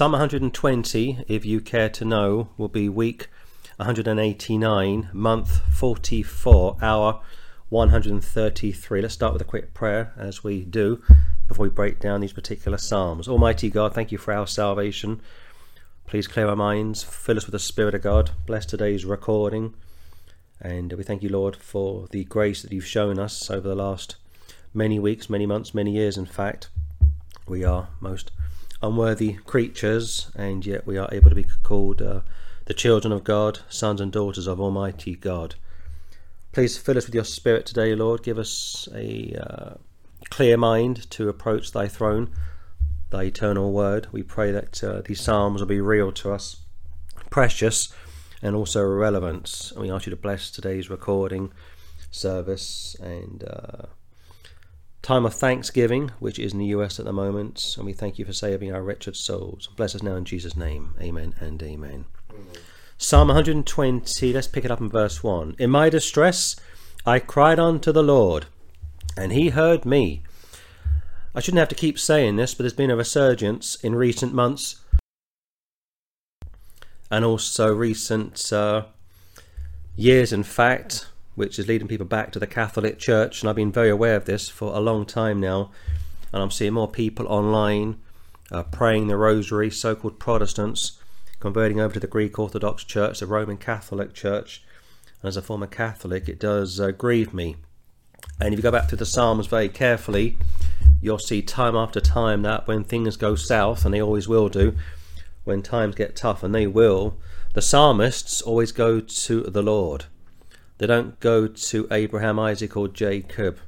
Psalm 120, if you care to know, will be week 189, month 44, hour 133. Let's start with a quick prayer as we do before we break down these particular Psalms. Almighty God, thank you for our salvation. Please clear our minds, fill us with the Spirit of God. Bless today's recording. And we thank you, Lord, for the grace that you've shown us over the last many weeks, many months, many years, in fact. We are most unworthy creatures, and yet we are able to be called uh, the children of God, sons and daughters of Almighty God. Please fill us with your Spirit today, Lord. Give us a uh, clear mind to approach thy throne, thy eternal word. We pray that uh, these Psalms will be real to us, precious, and also relevant. And we ask you to bless today's recording service and uh, time of thanksgiving, which is in the US at the moment. And we thank you for saving our wretched souls. Bless us now in Jesus' name. Amen and amen. amen. Psalm 120, let's pick it up in verse 1. In my distress, I cried unto the Lord, and he heard me. I shouldn't have to keep saying this, but there's been a resurgence in recent months and also recent uh, years, in fact, which is leading people back to the Catholic Church. And I've been very aware of this for a long time now. And I'm seeing more people online uh, praying the rosary, so called Protestants, converting over to the Greek Orthodox Church, the Roman Catholic Church. And as a former Catholic, it does uh, grieve me. And if you go back to the Psalms very carefully, you'll see time after time that when things go south, and they always will do, when times get tough, and they will, the psalmists always go to the Lord. They don't go to Abraham, Isaac, or Jacob.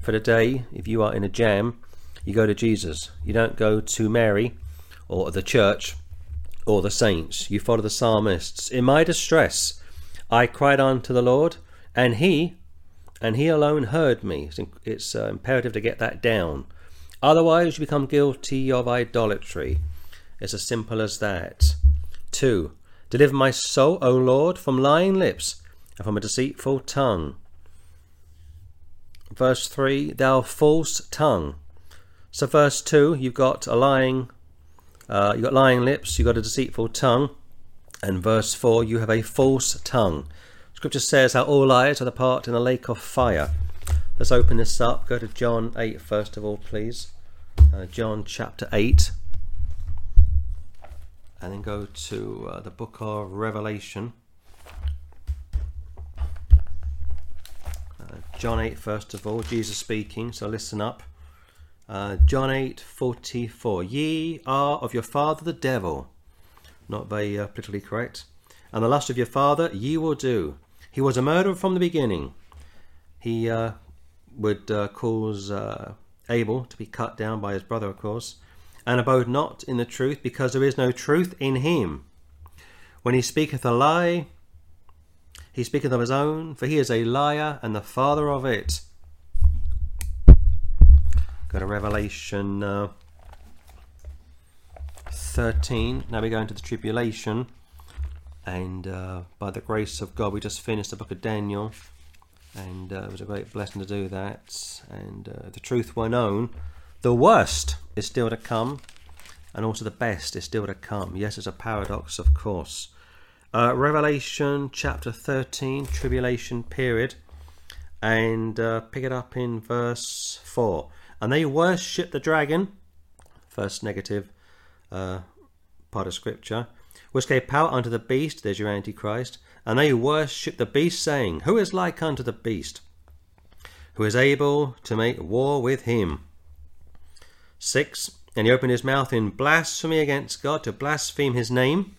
For today, if you are in a jam, you go to Jesus. You don't go to Mary or the church or the saints. You follow the psalmists. In my distress, I cried unto the Lord, and He, and He alone heard me. It's uh, imperative to get that down. Otherwise, you become guilty of idolatry. It's as simple as that. 2. Deliver my soul, O Lord, from lying lips and from a deceitful tongue. Verse 3, thou false tongue. So verse 2, you've got a lying, uh, you've got lying lips, you've got a deceitful tongue. And verse 4, you have a false tongue. Scripture says how all liars are the part in the lake of fire. Let's open this up. Go to John 8 first of all, please. Uh, John chapter 8. And then go to uh, the book of Revelation. John 8, first of all, Jesus speaking, so listen up. Uh, John 8, 44. Ye are of your father the devil. Not very uh, politically correct. And the lust of your father ye will do. He was a murderer from the beginning. He uh, would uh, cause uh, Abel to be cut down by his brother, of course, and abode not in the truth, because there is no truth in him. When he speaketh a lie, he speaketh of his own, for he is a liar and the father of it. Go to Revelation uh, 13. Now we go into the tribulation. And uh, by the grace of God, we just finished the book of Daniel. And uh, it was a great blessing to do that. And uh, the truth were known. The worst is still to come. And also the best is still to come. Yes, it's a paradox, of course. Uh, Revelation chapter 13, tribulation period, and uh, pick it up in verse 4. And they worship the dragon, first negative uh, part of scripture, which gave power unto the beast, there's your Antichrist, and they worship the beast, saying, Who is like unto the beast? Who is able to make war with him? 6. And he opened his mouth in blasphemy against God, to blaspheme his name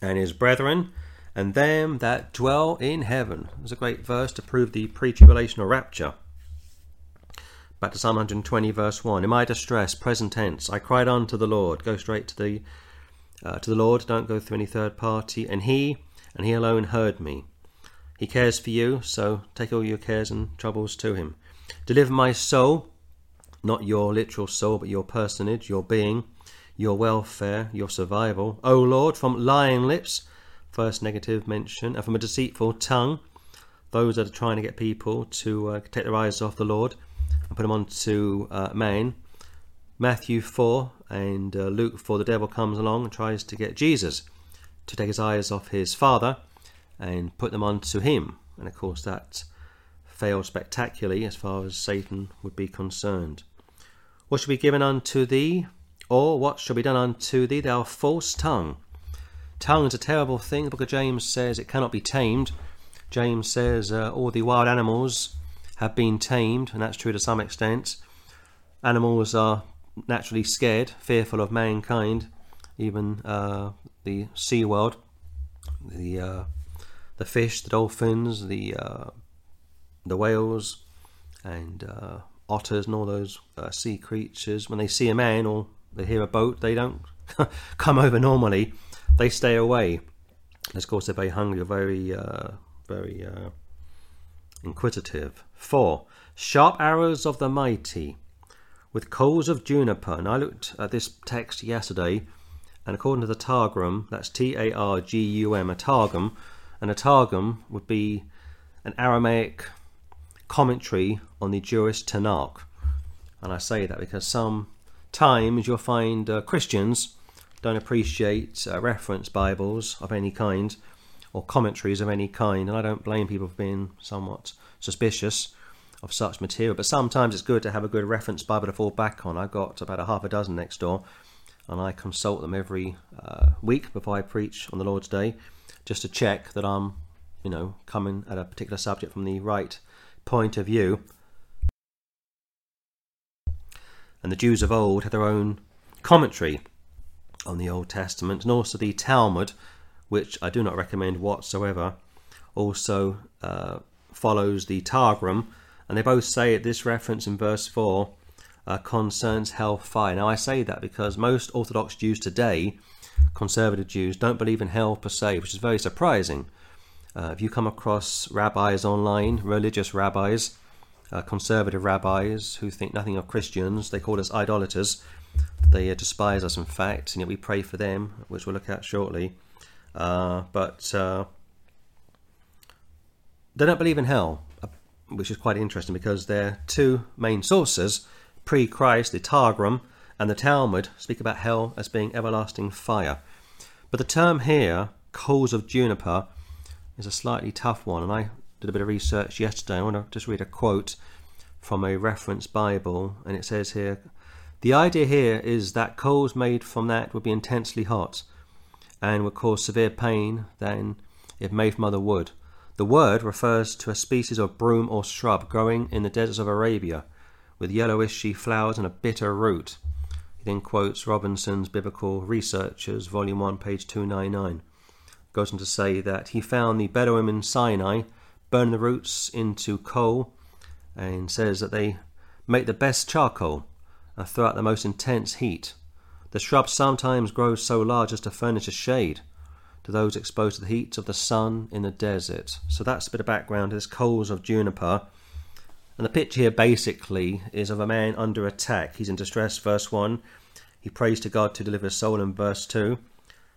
and his brethren, and them that dwell in heaven. There's a great verse to prove the pre tribulational rapture. Back to Psalm 120, verse 1. In my distress, present tense, I cried unto the Lord. Go straight to the uh, to the Lord, don't go through any third party. And he, and he alone heard me. He cares for you, so take all your cares and troubles to him. Deliver my soul, not your literal soul, but your personage, your being your welfare, your survival. O Lord, from lying lips, first negative mention, and from a deceitful tongue, those that are trying to get people to uh, take their eyes off the Lord and put them onto uh, man. Matthew 4 and uh, Luke 4, the devil comes along and tries to get Jesus to take his eyes off his father and put them onto him. And of course, that failed spectacularly as far as Satan would be concerned. What shall be given unto thee? Or what shall be done unto thee, thou false tongue? Tongue is a terrible thing. The book of James says it cannot be tamed. James says uh, all the wild animals have been tamed, and that's true to some extent. Animals are naturally scared, fearful of mankind, even uh, the sea world, the uh, the fish, the dolphins, the uh, the whales, and uh, otters, and all those uh, sea creatures. When they see a man or they hear a boat, they don't come over normally. They stay away. Of course, they're very hungry, very uh, very inquisitive. Four sharp arrows of the mighty with coals of juniper. And I looked at this text yesterday, and according to the Targum, that's T A R G U M, a Targum, and a Targum would be an Aramaic commentary on the Jewish Tanakh. And I say that because sometimes you'll find uh, Christians don't appreciate uh, reference Bibles of any kind or commentaries of any kind, and I don't blame people for being somewhat suspicious of such material. But sometimes it's good to have a good reference Bible to fall back on. I've got about a half a dozen next door, and I consult them every uh, week before I preach on the Lord's Day, just to check that I'm, you know, coming at a particular subject from the right point of view. And the Jews of old had their own commentary on the Old Testament, and also the Talmud, which I do not recommend whatsoever, also uh, follows the Targum and they both say this reference in verse 4 uh, concerns hellfire. Now, I say that because most Orthodox Jews today, conservative Jews, don't believe in hell per se, which is very surprising. Uh, if you come across rabbis online, religious rabbis, uh, conservative rabbis who think nothing of Christians, they call us idolaters. They uh, despise us, in fact, and yet we pray for them, which we'll look at shortly. Uh, but uh, they don't believe in hell which is quite interesting because their two main sources, pre Christ, the Targum and the Talmud, speak about hell as being everlasting fire. But the term here, coals of juniper, is a slightly tough one, and I did a bit of research yesterday. I want to just read a quote from a reference Bible, and it says here The idea here is that coals made from that would be intensely hot and would cause severe pain than if made from other wood. The word refers to a species of broom or shrub growing in the deserts of Arabia, with yellowishy flowers and a bitter root. He then quotes Robinson's Biblical Researchers, Volume 1, page 299. Goes on to say that he found the Bedouin in Sinai burn the roots into coal and says that they make the best charcoal and throw out the most intense heat. The shrub sometimes grows so large as to furnish a shade to those exposed to the heat of the sun in the desert. So that's a bit of background. There's coals of juniper. And the picture here basically is of a man under attack. He's in distress, verse 1. He prays to God to deliver his soul in verse 2.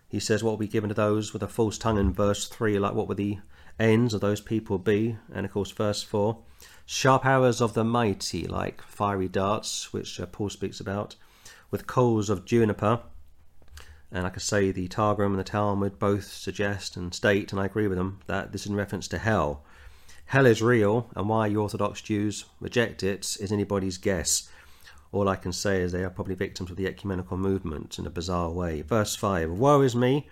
He says, What will be given to those with a false tongue in verse 3? Like, what will the ends of those people be? And of course, verse 4. Sharp arrows of the mighty, like fiery darts, which uh, Paul speaks about, with coals of juniper. And I say, the Targum and the Talmud both suggest and state, and I agree with them, that this is in reference to hell. Hell is real, and why Orthodox Jews reject it is anybody's guess. All I can say is they are probably victims of the ecumenical movement in a bizarre way. Verse 5 Woe is me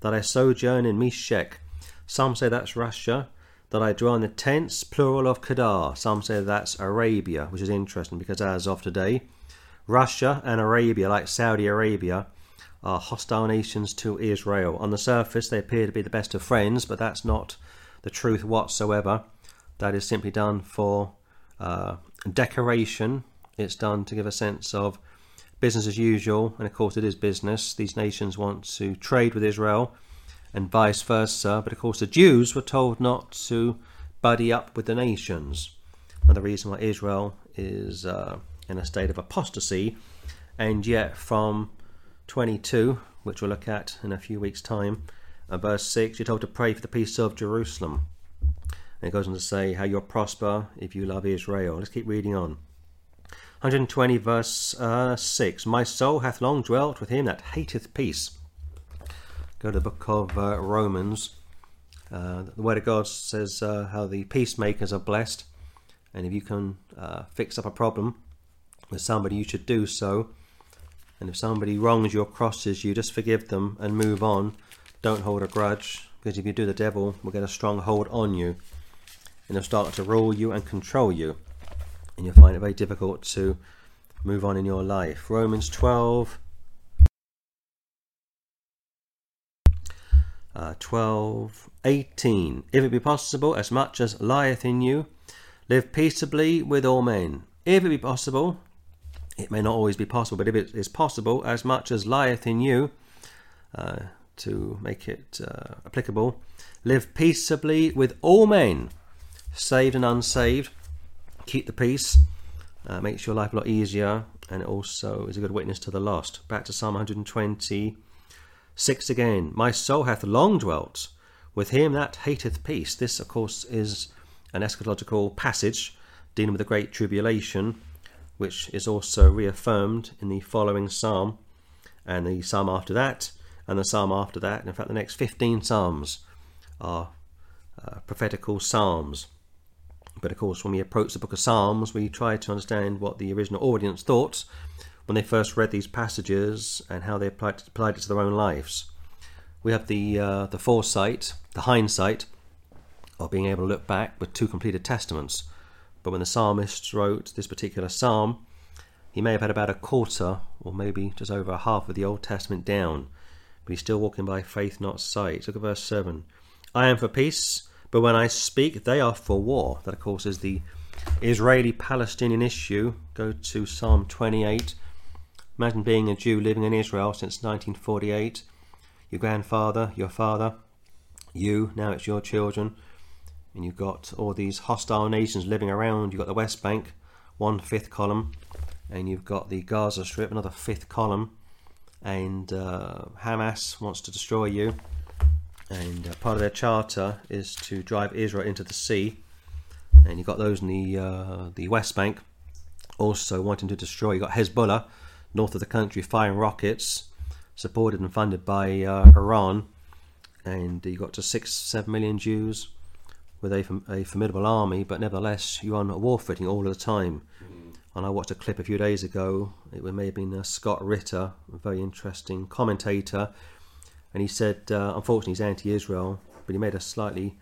that I sojourn in Meshech. Some say that's Russia. That I dwell in the tense plural of Kedar. Some say that's Arabia, which is interesting because as of today, Russia and Arabia, like Saudi Arabia, are hostile nations to Israel. On the surface, they appear to be the best of friends, but that's not the truth whatsoever. That is simply done for uh, decoration. It's done to give a sense of business as usual, and of course, it is business. These nations want to trade with Israel and vice versa, but of course, the Jews were told not to buddy up with the nations. And the reason why Israel is uh, in a state of apostasy, and yet from 22, which we'll look at in a few weeks' time, and verse 6, you're told to pray for the peace of Jerusalem. And it goes on to say how you'll prosper if you love Israel. Let's keep reading on. 120 verse uh, 6. My soul hath long dwelt with him that hateth peace. Go to the book of uh, Romans. Uh, the Word of God says uh, how the peacemakers are blessed, and if you can uh, fix up a problem with somebody, you should do so. And if somebody wrongs you or crosses you, just forgive them and move on. Don't hold a grudge, because if you do, the devil will get a strong hold on you, and he'll start to rule you and control you and you'll find it very difficult to move on in your life. Romans 12. Uh, 12, 18. If it be possible, as much as lieth in you, live peaceably with all men. If it be possible, it may not always be possible, but if it is possible, as much as lieth in you, uh, to make it uh, applicable, live peaceably with all men, saved and unsaved keep the peace, uh, makes your life a lot easier, and it also is a good witness to the lost. Back to Psalm 126 again. My soul hath long dwelt with him that hateth peace. This, of course, is an eschatological passage dealing with the great tribulation, which is also reaffirmed in the following psalm, and the psalm after that, and the psalm after that. And in fact, the next 15 psalms are uh, prophetical psalms. But of course, when we approach the book of Psalms, we try to understand what the original audience thought when they first read these passages and how they applied, applied it to their own lives. We have the, uh, the foresight, the hindsight of being able to look back with two completed testaments. But when the psalmist wrote this particular psalm, he may have had about a quarter or maybe just over a half of the Old Testament down, but he's still walking by faith, not sight. Look at verse 7. I am for peace but when I speak, they are for war. That, of course, is the Israeli Palestinian issue. Go to Psalm 28. Imagine being a Jew living in Israel since 1948. Your grandfather, your father, you, now it's your children, and you've got all these hostile nations living around. You've got the West Bank, one fifth column, and you've got the Gaza Strip, another fifth column, and uh, Hamas wants to destroy you and uh, part of their charter is to drive Israel into the sea. And you've got those in the uh, the West Bank also wanting to destroy. You've got Hezbollah north of the country firing rockets, supported and funded by uh, Iran, and you've got to six seven million Jews with a, a formidable army, but nevertheless you're on war footing all the time. Mm. And I watched a clip a few days ago. It may have been uh, Scott Ritter, a very interesting commentator and he said, uh, unfortunately, he's anti-Israel, but he made a slightly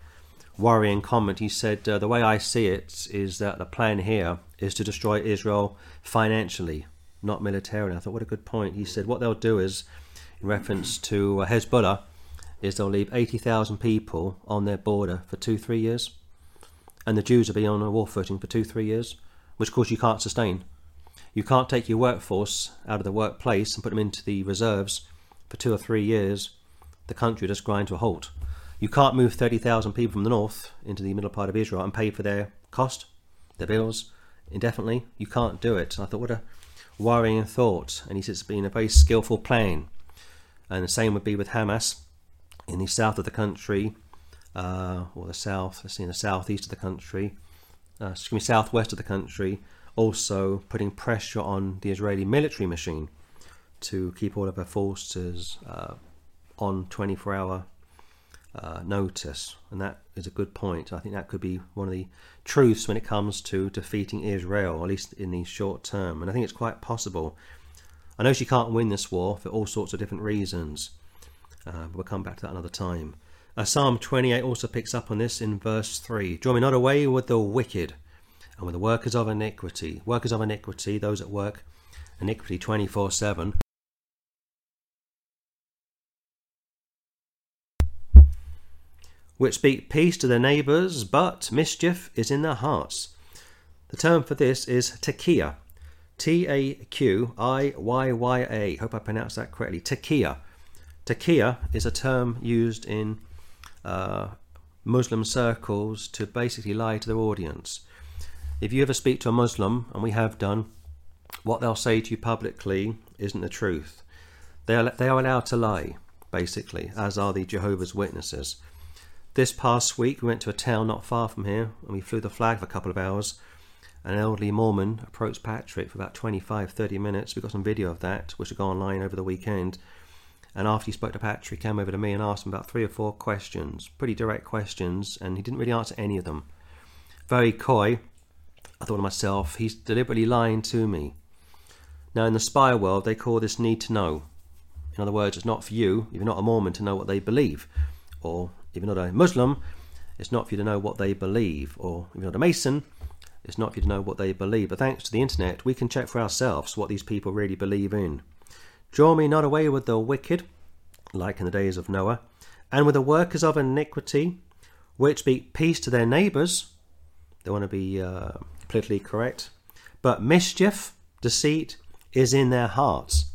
worrying comment. He said, uh, the way I see it is that the plan here is to destroy Israel financially, not militarily. I thought, what a good point. He said, what they'll do is, in reference to uh, Hezbollah, is they'll leave 80,000 people on their border for two, three years, and the Jews will be on a war footing for two, three years, which of course you can't sustain. You can't take your workforce out of the workplace and put them into the reserves for two or three years the country just grind to a halt. You can't move 30,000 people from the north into the middle part of Israel and pay for their cost, their bills, indefinitely. You can't do it. I thought, what a worrying thought. And he says it's been a very skillful plan. And the same would be with Hamas in the south of the country, uh, or the south, let's see, in the southeast of the country, uh, excuse me, southwest of the country, also putting pressure on the Israeli military machine to keep all of their forces uh, on 24 hour uh, notice, and that is a good point. I think that could be one of the truths when it comes to defeating Israel, at least in the short term. And I think it's quite possible. I know she can't win this war for all sorts of different reasons, uh, but we'll come back to that another time. Uh, Psalm 28 also picks up on this in verse 3 Draw me not away with the wicked and with the workers of iniquity. Workers of iniquity, those that work iniquity 24 7. Which speak peace to their neighbours, but mischief is in their hearts. The term for this is taqiyya. T A Q I Y Y A. Hope I pronounced that correctly. Taqiyya. Taqiyya is a term used in uh, Muslim circles to basically lie to their audience. If you ever speak to a Muslim, and we have done, what they'll say to you publicly isn't the truth. They are, they are allowed to lie, basically, as are the Jehovah's Witnesses. This past week, we went to a town not far from here, and we flew the flag for a couple of hours. an elderly Mormon approached Patrick for about 25 30 minutes. We got some video of that, which will go online over the weekend. And after he spoke to Patrick, he came over to me and asked him about three or four questions, pretty direct questions, and he didn't really answer any of them. Very coy. I thought to myself, he's deliberately lying to me. Now, in the spy world, they call this need to know. In other words, it's not for you, if you're not a Mormon, to know what they believe. Or if you're not a Muslim, it's not for you to know what they believe. Or if you're not a Mason, it's not for you to know what they believe. But thanks to the internet, we can check for ourselves what these people really believe in. Draw me not away with the wicked, like in the days of Noah, and with the workers of iniquity, which speak peace to their neighbours. They want to be uh, politically correct. But mischief, deceit, is in their hearts.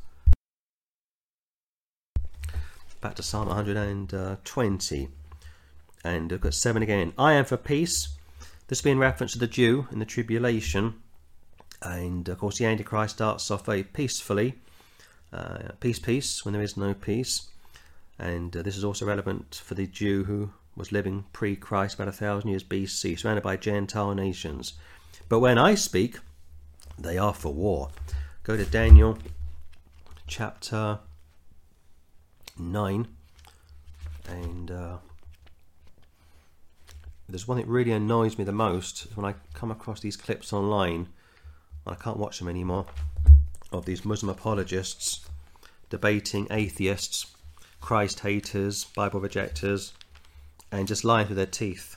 Back to Psalm 120. And look at 7 again. I am for peace. This being reference to the Jew in the tribulation. And of course, the Antichrist starts off very peacefully. Uh, peace, peace, when there is no peace. And uh, this is also relevant for the Jew who was living pre Christ about a thousand years BC, surrounded by Gentile nations. But when I speak, they are for war. Go to Daniel chapter 9 and uh, there's one that really annoys me the most when I come across these clips online and I can't watch them anymore of these Muslim apologists debating atheists Christ haters Bible rejectors and just lying through their teeth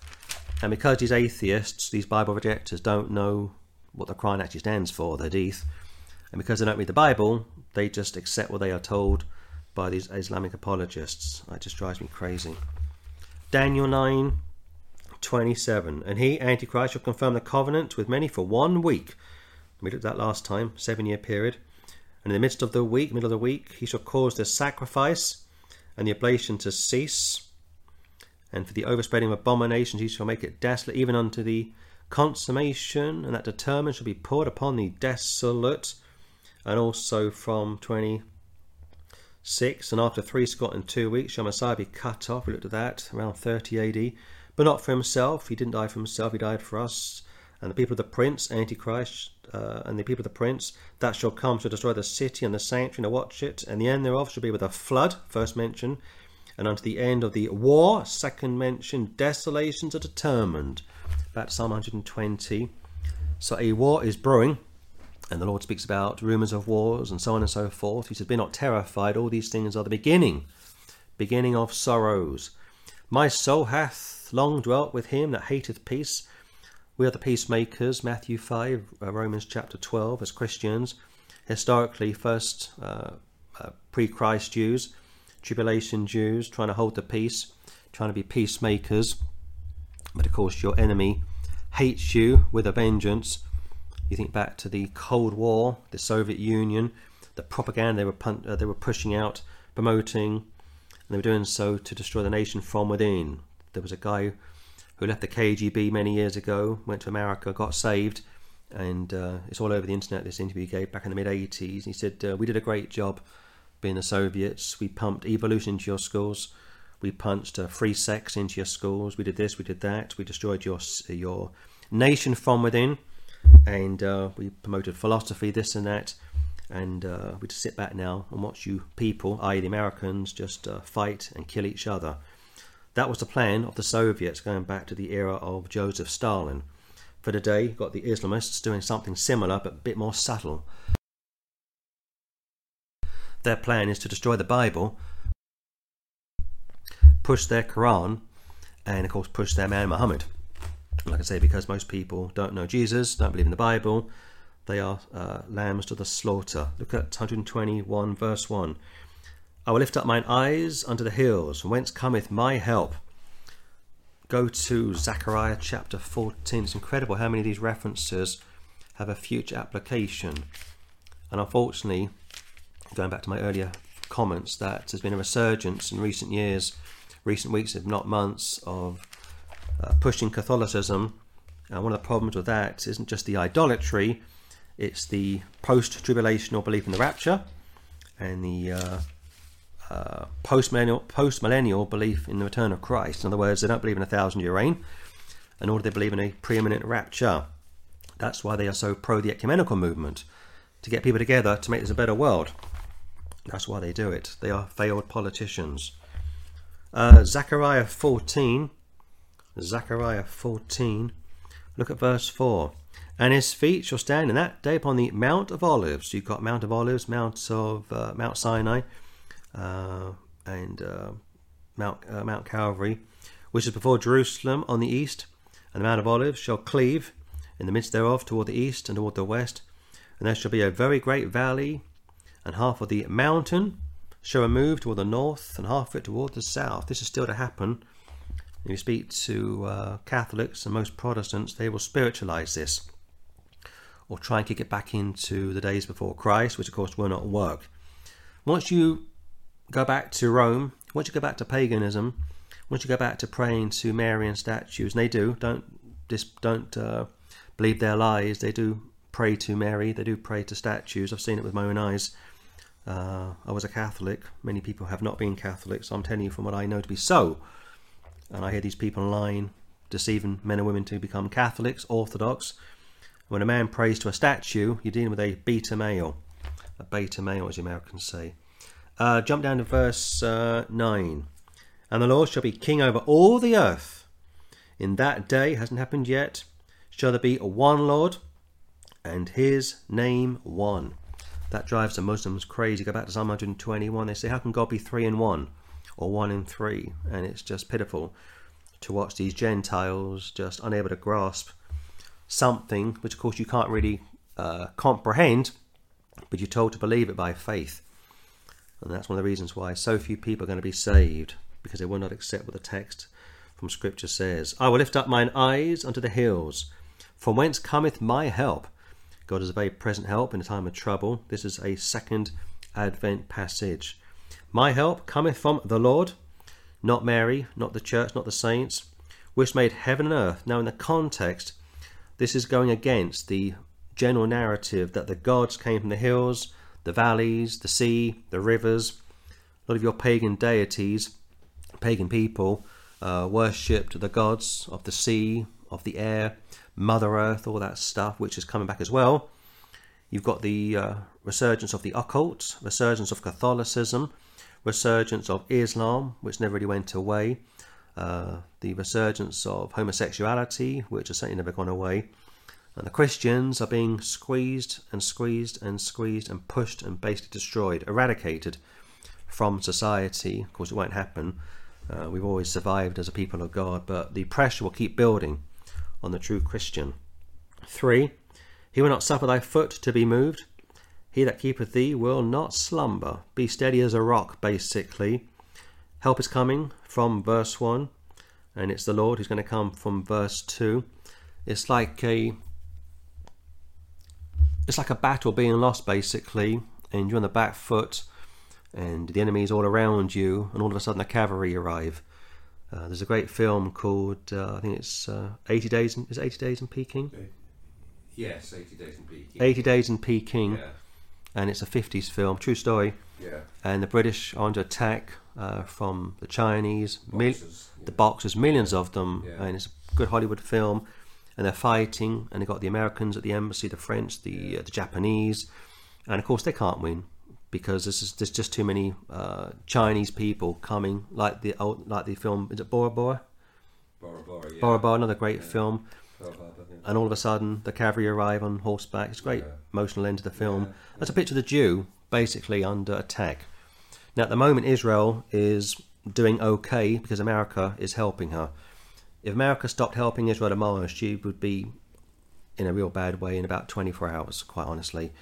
and because these atheists these Bible rejectors don't know what the Quran actually stands for the Hadith and because they don't read the Bible they just accept what they are told by these Islamic apologists. That just drives me crazy. Daniel 9 27. And he, Antichrist, shall confirm the covenant with many for one week. We looked at that last time, seven year period. And in the midst of the week, middle of the week, he shall cause the sacrifice and the oblation to cease. And for the overspreading of abominations, he shall make it desolate, even unto the consummation, and that determined shall be poured upon the desolate. And also from 26, And after threescore and two weeks, shall Messiah be cut off. We looked at that around 30 AD. But not for himself. He didn't die for himself, he died for us. And the people of the prince, Antichrist, uh, and the people of the prince, that shall come to destroy the city and the sanctuary and watch it. And the end thereof shall be with a flood, first mention. And unto the end of the war, second mention, desolations are determined. To Psalm 120. So a war is brewing and the Lord speaks about rumors of wars and so on and so forth. He said, Be not terrified, all these things are the beginning, beginning of sorrows. My soul hath long dwelt with him that hateth peace. We are the peacemakers, Matthew 5, uh, Romans chapter 12, as Christians. Historically, first uh, uh, pre Christ Jews, tribulation Jews, trying to hold the peace, trying to be peacemakers. But of course, your enemy hates you with a vengeance you think back to the Cold War, the Soviet Union, the propaganda they were pun- uh, they were pushing out, promoting, and they were doing so to destroy the nation from within. There was a guy who left the KGB many years ago, went to America, got saved, and uh, it's all over the internet. This interview he gave back in the mid '80s. He said, uh, "We did a great job being the Soviets. We pumped evolution into your schools." We punched uh, free sex into your schools. We did this, we did that. We destroyed your your nation from within and uh, we promoted philosophy, this and that, and uh, we just sit back now and watch you people, i.e., the Americans, just uh, fight and kill each other. That was the plan of the Soviets going back to the era of Joseph Stalin. For today, you've got the Islamists doing something similar but a bit more subtle. Their plan is to destroy the Bible, push their Quran, and of course push their man Muhammad like I say, because most people don't know Jesus, don't believe in the Bible, they are uh, lambs to the slaughter. Look at 121, verse 1. I will lift up mine eyes unto the hills, from whence cometh my help. Go to Zechariah chapter 14. It's incredible how many of these references have a future application. And unfortunately, going back to my earlier comments, that there's been a resurgence in recent years, recent weeks, if not months, of uh, pushing Catholicism. And one of the problems with that isn't just the idolatry, it's the post tribulational belief in the rapture and the uh, uh, post millennial belief in the return of Christ. In other words, they don't believe in a thousand year reign, and nor do they believe in a preeminent rapture. That's why they are so pro the ecumenical movement, to get people together to make this a better world. That's why they do it. They are failed politicians. Uh, Zechariah 14. Zechariah 14. Look at verse 4. And his feet shall stand in that day upon the Mount of Olives. You've got Mount of Olives, Mount of uh, Mount Sinai, and uh, Mount uh, Mount Calvary, which is before Jerusalem on the east. And the Mount of Olives shall cleave in the midst thereof toward the east and toward the west. And there shall be a very great valley, and half of the mountain shall remove toward the north, and half of it toward the south. This is still to happen. If you speak to uh, Catholics and most Protestants, they will spiritualize this or try and kick it back into the days before Christ, which of course will not work. Once you go back to Rome, once you go back to paganism, once you go back to praying to Marian statues, and they do, don't don't uh, believe their lies. They do pray to Mary. They do pray to statues. I've seen it with my own eyes. Uh, I was a Catholic. Many people have not been Catholics. So I'm telling you from what I know to be so. And I hear these people lying, deceiving men and women to become Catholics, Orthodox. When a man prays to a statue, you're dealing with a beta male. A beta male, as the Americans say. Uh, jump down to verse uh, 9. And the Lord shall be king over all the earth. In that day, hasn't happened yet, shall there be one Lord, and his name one. That drives the Muslims crazy. Go back to Psalm 121. They say, How can God be three in one? Or one in three? And it's just pitiful to watch these Gentiles just unable to grasp something which, of course, you can't really uh, comprehend, but you're told to believe it by faith. And that's one of the reasons why so few people are going to be saved, because they will not accept what the text from Scripture says. I will lift up mine eyes unto the hills. From whence cometh my help? God is a very present help in a time of trouble. This is a second Advent passage. My help cometh from the Lord, not Mary, not the church, not the saints, which made heaven and earth. Now, in the context, this is going against the general narrative that the gods came from the hills, the valleys, the sea, the rivers. A lot of your pagan deities, pagan people, uh, worshipped the gods of the sea, of the air, Mother Earth, all that stuff, which is coming back as well. You've got the uh, resurgence of the occult, resurgence of Catholicism, resurgence of Islam, which never really went away, uh, the resurgence of homosexuality, which has certainly never gone away. And the Christians are being squeezed and squeezed and squeezed and pushed and basically destroyed, eradicated from society. Of course, it won't happen. Uh, we've always survived as a people of God, but the pressure will keep building on the true Christian. 3. He will not suffer thy foot to be moved. He that keepeth thee will not slumber. Be steady as a rock, basically. Help is coming from verse 1, and it's the Lord who's going to come from verse 2. It's like a it's like a battle being lost basically, and you're on the back foot, and the enemy is all around you, and all of a sudden the cavalry arrive. Uh, there's a great film called uh, I think it's uh, 80 Days. In, is it 80 Days in Peking? Yes, 80 Days in Peking. 80 Days in Peking, Yeah. and it's a 50s film, true story. Yeah. And the British are under attack uh, from the Chinese, mil- Boxers, the boxers, millions of them, Yeah. and it's a good Hollywood film. And they're fighting, and they've got the Americans at the embassy, the French, the uh, the Japanese, and of course they can't win because there's just, there's just too many uh, Chinese people coming, like the old, like the film is it Tora Tora? Tora Tora, yeah. Tora Tora, another great film. Pearl Harbor, and all of a sudden the cavalry arrive on horseback. It's a great Yeah. emotional end to the film. Yeah, That's a picture of the Jew basically under attack. Now, at the moment, Israel is doing okay because America is helping her. If America stopped helping Israel tomorrow, she would be in a real bad way in about 24 hours, quite honestly.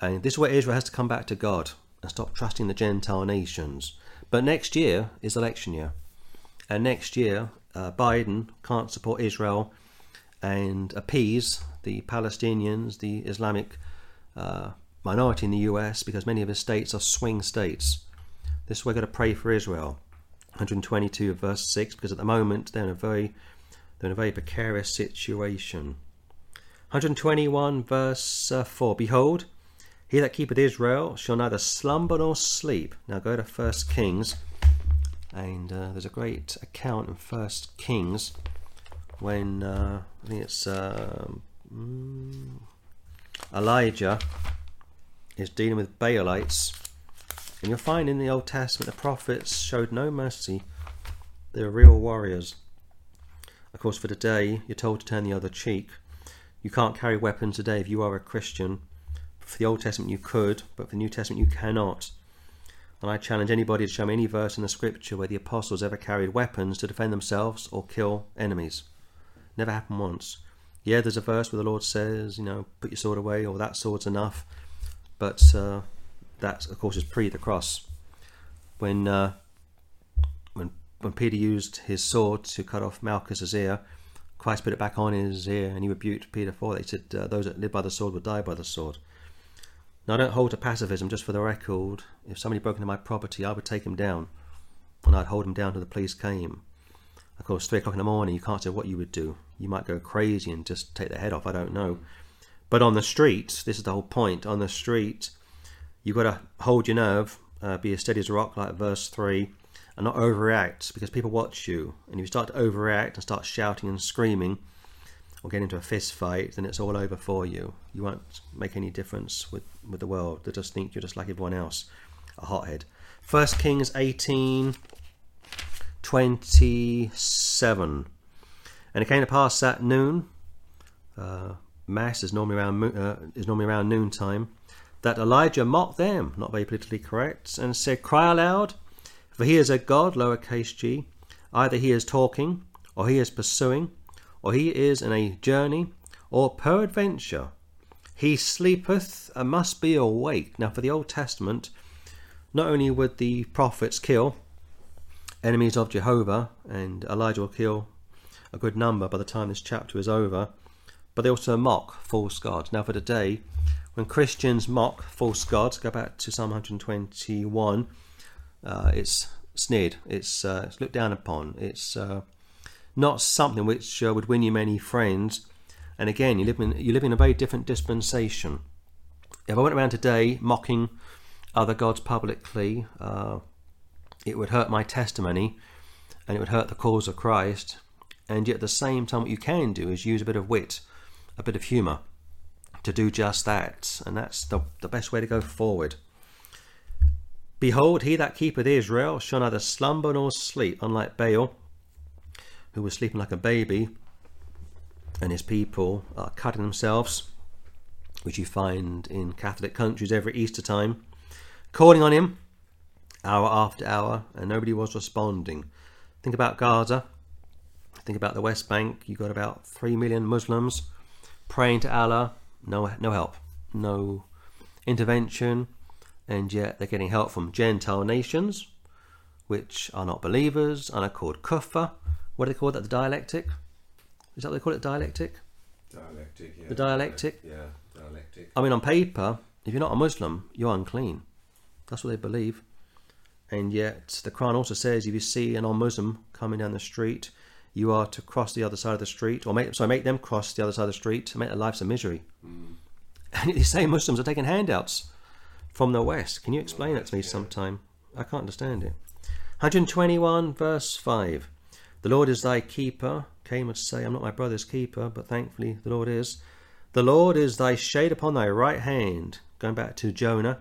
And this is where Israel has to come back to God and stop trusting the Gentile nations. But next year is election year. And next year, uh, Biden can't support Israel and appease the Palestinians, the Islamic uh, minority in the US, because many of his states are swing states. This we're going to pray for Israel. 122 of verse 6, because at the moment they're in a very, they're in a very precarious situation. 121 verse uh, 4 Behold, he that keepeth Israel shall neither slumber nor sleep. Now go to First Kings, and uh, there's a great account in First Kings when uh, I think it's Mm. Elijah is dealing with Baalites, and you'll find in the Old Testament the prophets showed no mercy. They were real warriors. Of course, for today, you're told to turn the other cheek. You can't carry weapons today if you are a Christian. For the Old Testament, you could, but for the New Testament, you cannot. And I challenge anybody to show me any verse in the Scripture where the apostles ever carried weapons to defend themselves or kill enemies. Never happened once. Yeah, there's a verse where the Lord says, you know, put your sword away, or that sword's enough. But uh, that, of course, is pre the cross. When uh, when when Peter used his sword to cut off Malchus's ear, Christ put it back on his ear, and he rebuked Peter for it. He said, uh, "Those that live by the sword will die by the sword." Now, I don't hold to pacifism. Just for the record, if somebody broke into my property, I would take him down, and I'd hold him down till the police came. Of course, three o'clock in the morning, you can't say what you would do. You might go crazy and just take their head off. I don't know. But on the street, this is the whole point. On the street, you've got to hold your nerve, uh, be as steady as a rock, like verse 3, and not overreact because people watch you. And if you start to overreact and start shouting and screaming or get into a fist fight, then it's all over for you. You won't make any difference with, with the world. They just think you're just like everyone else, a hothead. First Kings 18 27. And it came to pass at noon, uh, mass is normally around uh, is normally around noontime, that Elijah mocked them, not very politically correct, and said, "Cry aloud, for he is a god, lowercase g. Either he is talking, or he is pursuing, or he is in a journey, or peradventure he sleepeth and must be awake." Now, for the Old Testament, not only would the prophets kill enemies of Jehovah, and Elijah will kill a good number by the time this chapter is over. But they also mock false gods. Now, for today, when Christians mock false gods, go back to Psalm 121, uh, it's sneered, it's, uh, it's, looked down upon, it's uh, not something which uh, would win you many friends. And again, you live in you live in a very different dispensation. If I went around today mocking other gods publicly, uh, it would hurt my testimony and it would hurt the cause of Christ. And yet, at the same time, what you can do is use a bit of wit, a bit of humour to do just that. And that's the, the best way to go forward. Behold, he that keepeth Israel shall neither slumber nor sleep, unlike Baal, who was sleeping like a baby, and his people are cutting themselves, which you find in Catholic countries every Easter time, calling on him hour after hour, and nobody was responding. Think about Gaza. Think about the West Bank. You've got about 3 million Muslims praying to Allah. No, no help. No intervention. And yet they're getting help from Gentile nations, which are not believers and are called kuffar. What do they call that? The dialectic? Is that what they call it? Dialectic? Dialectic, yeah. The dialectic? Yeah, dialectic. I mean, on paper, if you're not a Muslim, you're unclean. That's what they believe. And yet, the Quran also says if you see a non Muslim coming down the street, you are to cross the other side of the street, or make, sorry, make them cross the other side of the street to make their lives a misery. Mm. And these same Muslims are taking handouts from the West. Can you explain that to me sometime? I can't understand it. 121, verse 5. The Lord is thy keeper. Cain would say, I'm not my brother's keeper, but thankfully the Lord is. The Lord is thy shade upon thy right hand. Going back to Jonah,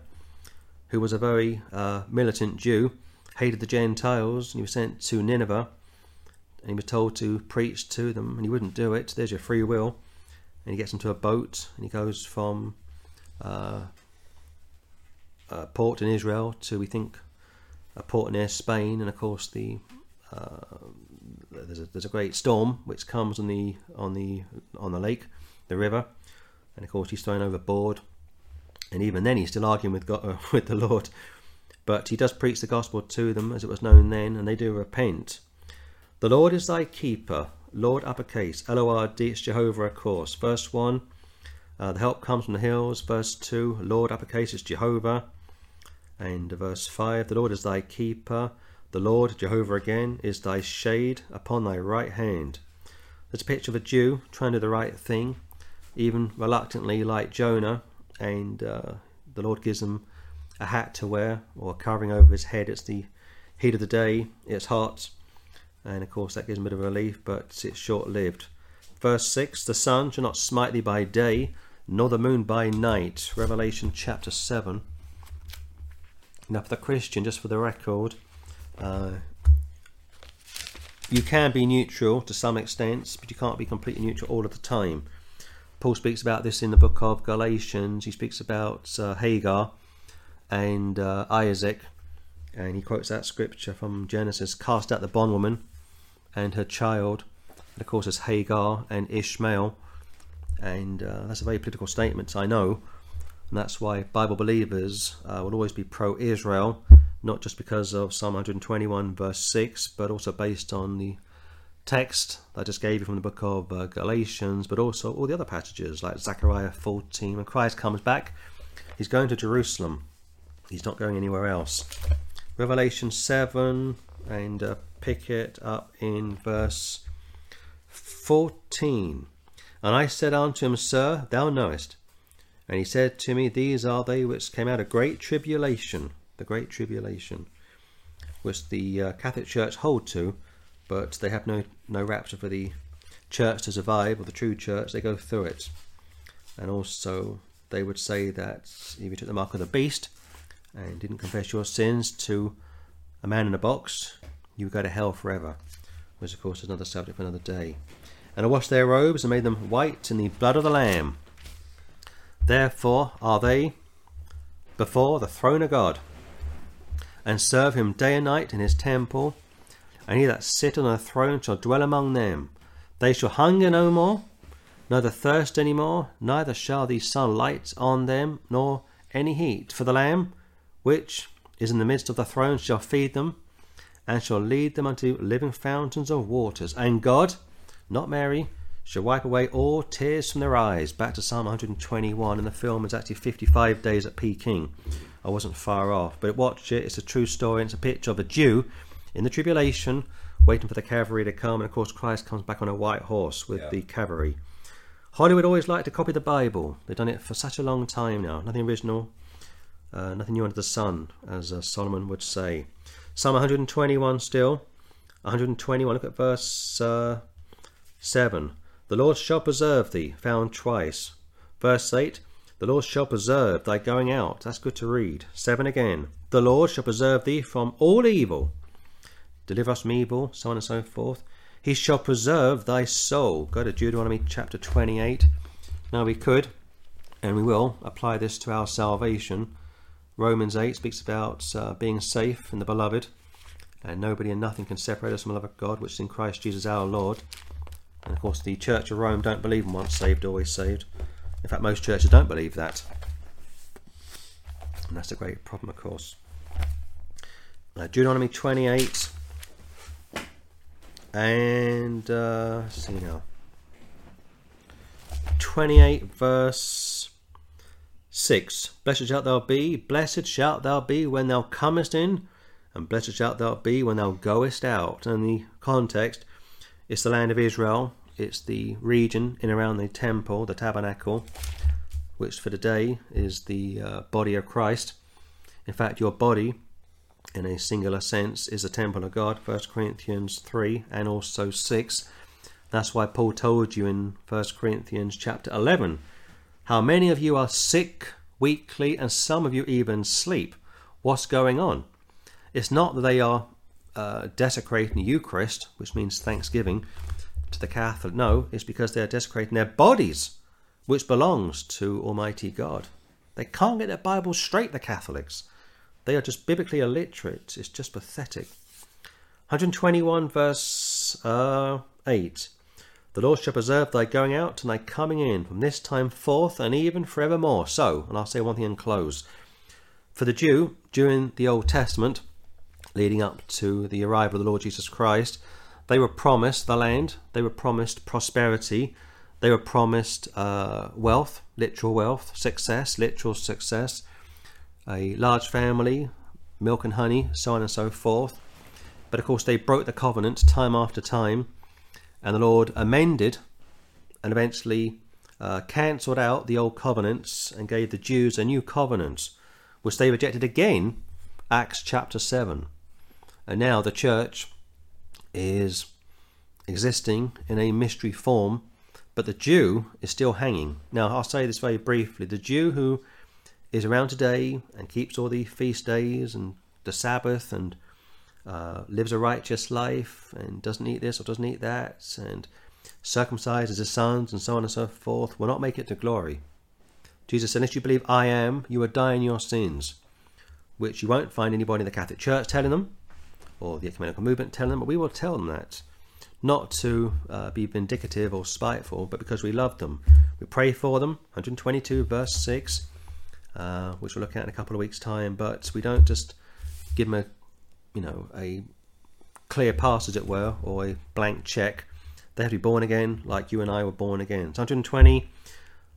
who was a very uh, militant Jew, hated the Gentiles, and he was sent to Nineveh, and he was told to preach to them, and he wouldn't do it. There's your free will. And he gets into a boat, and he goes from uh, a port in Israel to, we think, a port near Spain, and of course the uh, there's a, there's a great storm which comes on the on the on the lake, the river, and of course he's thrown overboard and even then he's still arguing with God, uh, with the Lord. But he does preach the gospel to them, as it was known then, and they do repent. The Lord is thy keeper. Lord uppercase. L O R D. It's Jehovah, of course. Verse one. Uh, the help comes from the hills. Verse two. Lord uppercase is Jehovah. And verse five. The Lord is thy keeper. The Lord, Jehovah again, is thy shade upon thy right hand. There's a picture of a Jew trying to do the right thing, even reluctantly, like Jonah, and uh, the Lord gives him a hat to wear or covering over his head. It's the heat of the day, it's hot, and of course that gives him a bit of relief, but it's short lived. verse 6 The sun shall not smite thee by day, nor the moon by night. Revelation chapter 7. Now, for the Christian, just for the record, uh, you can be neutral to some extent, but you can't be completely neutral all of the time. Paul speaks about this in the book of Galatians. He speaks about uh, Hagar and uh, Isaac, and he quotes that scripture from Genesis Cast out the bondwoman and her child, and of course, it's Hagar and Ishmael. And uh, that's a very political statement, I know, and that's why Bible believers uh, will always be pro Israel, not just because of Psalm 121, verse 6, but also based on the text that I just gave you from the book of uh, Galatians, but also all the other passages like Zechariah 14. When Christ comes back, he's going to Jerusalem, he's not going anywhere else. Revelation 7, and uh, pick it up in verse 14. And I said unto him, Sir, thou knowest. And he said to me, These are they which came out of great tribulation, the great tribulation, which the uh, Catholic Church hold to, but they have no, no rapture for the church to survive, or the true church, they go through it. And also, they would say that if you took the mark of the beast and didn't confess your sins to a man in a box, you go to hell forever, which, of course, another subject for another day. And I washed their robes and made them white in the blood of the Lamb. Therefore are they before the throne of God, and serve him day and night in his temple. And he that sitteth on the throne shall dwell among them. They shall hunger no more, neither thirst any more, neither shall the sun light on them, nor any heat. For the Lamb, which is in the midst of the throne, shall feed them, and shall lead them unto living fountains of waters. And God, not Mary, shall wipe away all tears from their eyes. Back to Psalm 121, and the film is actually 55 days at Peking. I wasn't far off, but watch it. It's a true story. It's a picture of a Jew in the tribulation, waiting for the cavalry to come, and of course Christ comes back on a white horse with Yeah. the cavalry. Hollywood always like to copy the Bible. They've done it for such a long time now. Nothing original, uh, nothing new under the sun, as uh, Solomon would say. Psalm 121 still. 121, look at verse uh, 7. The Lord shall preserve thee, found twice. Verse 8. The Lord shall preserve thy going out. That's good to read. 7 again. The Lord shall preserve thee from all evil. Deliver us from evil, so on and so forth. He shall preserve thy soul. Go to Deuteronomy chapter 28. Now we could, and we will, apply this to our salvation. Romans 8 speaks about uh, being safe in the beloved, and nobody and nothing can separate us from the love of God, which is in Christ Jesus our Lord. And of course, the Church of Rome don't believe in once saved, always saved. In fact, most churches don't believe that. And that's a great problem, of course. Deuteronomy 28. And, uh, see now. 28, verse 6. Blessed shalt thou be, blessed shalt thou be when thou comest in, and blessed shalt thou be when thou goest out. And the context it's the land of Israel, it's the region in around the temple, the tabernacle, which for today is the uh, body of Christ. In fact, your body, in a singular sense, is a temple of God, 1 Corinthians 3 and also 6. That's why Paul told you in 1 Corinthians chapter 11 how many of you are sick, weakly, and some of you even sleep. What's going on? It's not that they are uh, desecrating the Eucharist, which means thanksgiving to the Catholic. No, it's because they are desecrating their bodies, which belongs to Almighty God. They can't get their Bibles straight, the Catholics. They are just biblically illiterate. It's just pathetic. 121 verse uh, 8. The Lord shall preserve thy going out and thy coming in from this time forth and even forevermore. So, and I'll say one thing and close. For the Jew, during the Old Testament, leading up to the arrival of the Lord Jesus Christ, they were promised the land, they were promised prosperity, they were promised uh, wealth, literal wealth, success, literal success, a large family, milk and honey, so on and so forth. But of course, they broke the covenant time after time, and the Lord amended and eventually uh, cancelled out the old covenants and gave the Jews a new covenant, which they rejected again, Acts chapter 7. And now the church is existing in a mystery form But the Jew is still hanging. Now, I'll say this very briefly. The Jew who is around today and keeps all the feast days and the Sabbath and uh, lives a righteous life and doesn't eat this or doesn't eat that and circumcises his sons and so on and so forth will not make it to glory. Jesus said, Unless you believe I am, you die in your sins, which you won't find anybody in the Catholic Church telling them or the ecumenical movement telling them, but we will tell them that. Not to uh, be vindictive or spiteful, but because we love them. We pray for them, 122 verse 6, uh, which we'll look at in a couple of weeks' time, but we don't just give them a, you know, a clear pass, as it were, or a blank check. They have to be born again, like you and I were born again. It's 120.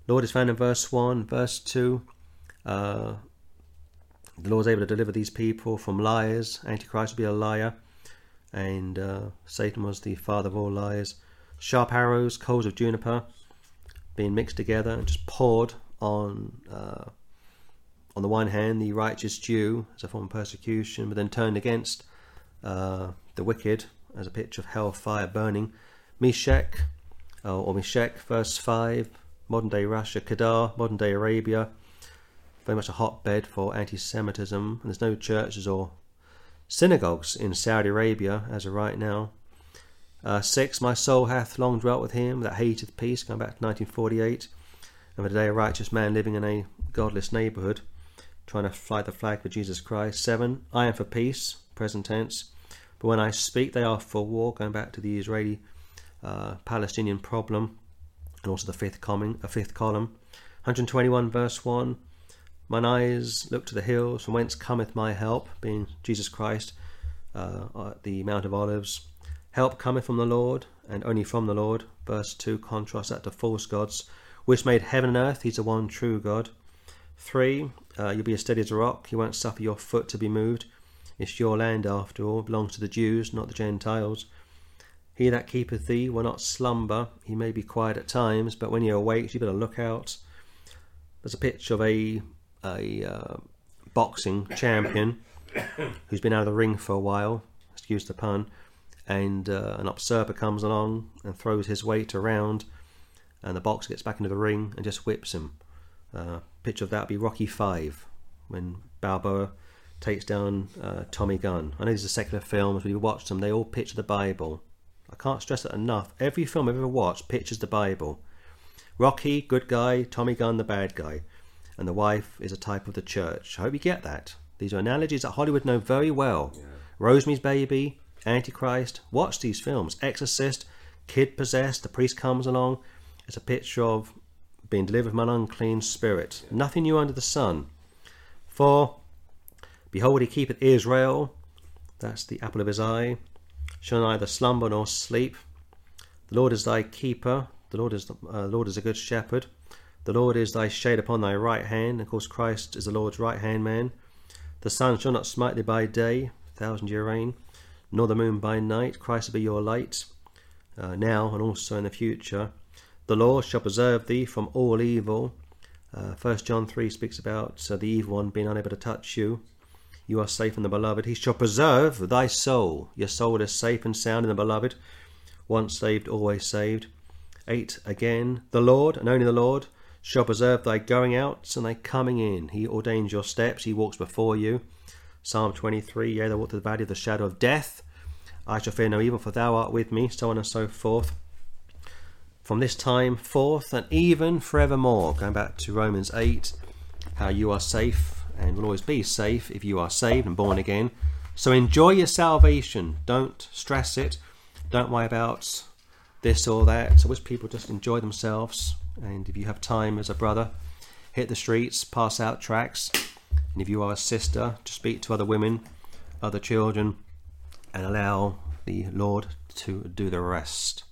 Lord is found in verse 1. Verse 2. Uh, the Lord is able to deliver these people from liars. Antichrist will be a liar. And uh, Satan was the father of all liars. Sharp arrows, coals of juniper, being mixed together and just poured on uh, on the one hand, the righteous Jew as a form of persecution, but then turned against uh, the wicked as a picture of hell fire burning. Meshech, uh, or Meshech, verse 5, modern day Russia, Kedar, modern day Arabia, very much a hotbed for anti Semitism, there's no churches or synagogues in Saudi Arabia as of right now. Uh, 6. My soul hath long dwelt with him that hateth peace, going back to 1948, and for today a righteous man living in a godless neighbourhood trying to fly the flag for Jesus Christ. Seven, I am for peace, present tense. But when I speak, they are for war, going back to the Israeli uh, Palestinian problem, and also the fifth a fifth column. 121 verse 1 Mine eyes look to the hills, from whence cometh my help, being Jesus Christ, uh, at the Mount of Olives. Help cometh from the Lord, and only from the Lord. Verse 2 contrasts that to false gods, which made heaven and earth. He's the one true God. 3. Uh, you'll be as steady as a rock. You won't suffer your foot to be moved. It's your land, after all. It belongs to the Jews, not the Gentiles. He that keepeth thee will not slumber. He may be quiet at times, but when he awakes, you better look out. There's a picture of a a uh, boxing champion who's been out of the ring for a while. Excuse the pun. And uh, an usurper comes along and throws his weight around, and the boxer gets back into the ring and just whips him. Uh, picture of that would be Rocky Five, when Balboa takes down uh, Tommy Gunn. I know these are secular films, but you watch them, they all picture the Bible. I can't stress it enough. Every film I've ever watched pictures the Bible. Rocky, good guy, Tommy Gunn, the bad guy. And the wife is a type of the church. I hope you get that. These are analogies that Hollywood know very well. Yeah. Rosemary's Baby, Antichrist. Watch these films. Exorcist, Kid Possessed, the priest comes along. It's a picture of being delivered from an unclean spirit. Nothing new under the sun. For, behold, he keepeth Israel. That's the apple of his eye. Shall neither slumber nor sleep. The Lord is thy keeper. The Lord is the uh, Lord is a good shepherd. The Lord is thy shade upon thy right hand. Of course, Christ is the Lord's right hand man. The sun shall not smite thee by day, thousand year reign, nor the moon by night. Christ will be your light, uh, now and also in the future. The Lord shall preserve thee from all evil. Uh, First John three speaks about uh, the evil one being unable to touch you. You are safe in the beloved. He shall preserve thy soul. Your soul is safe and sound in the beloved. Once saved, always saved. 8 again. The Lord, and only the Lord, shall preserve thy going out and thy coming in. He ordains your steps, he walks before you. Psalm 23 Yea, though walk through the valley of the shadow of death, I shall fear no evil, for thou art with me, so on and so forth. From this time forth and even forevermore, going back to Romans 8, how you are safe and will always be safe if you are saved and born again. So enjoy your salvation. Don't stress it. Don't worry about this or that. I wish people just enjoy themselves. And if you have time as a brother, hit the streets, pass out tracts. And if you are a sister, just speak to other women, other children, and allow the Lord to do the rest.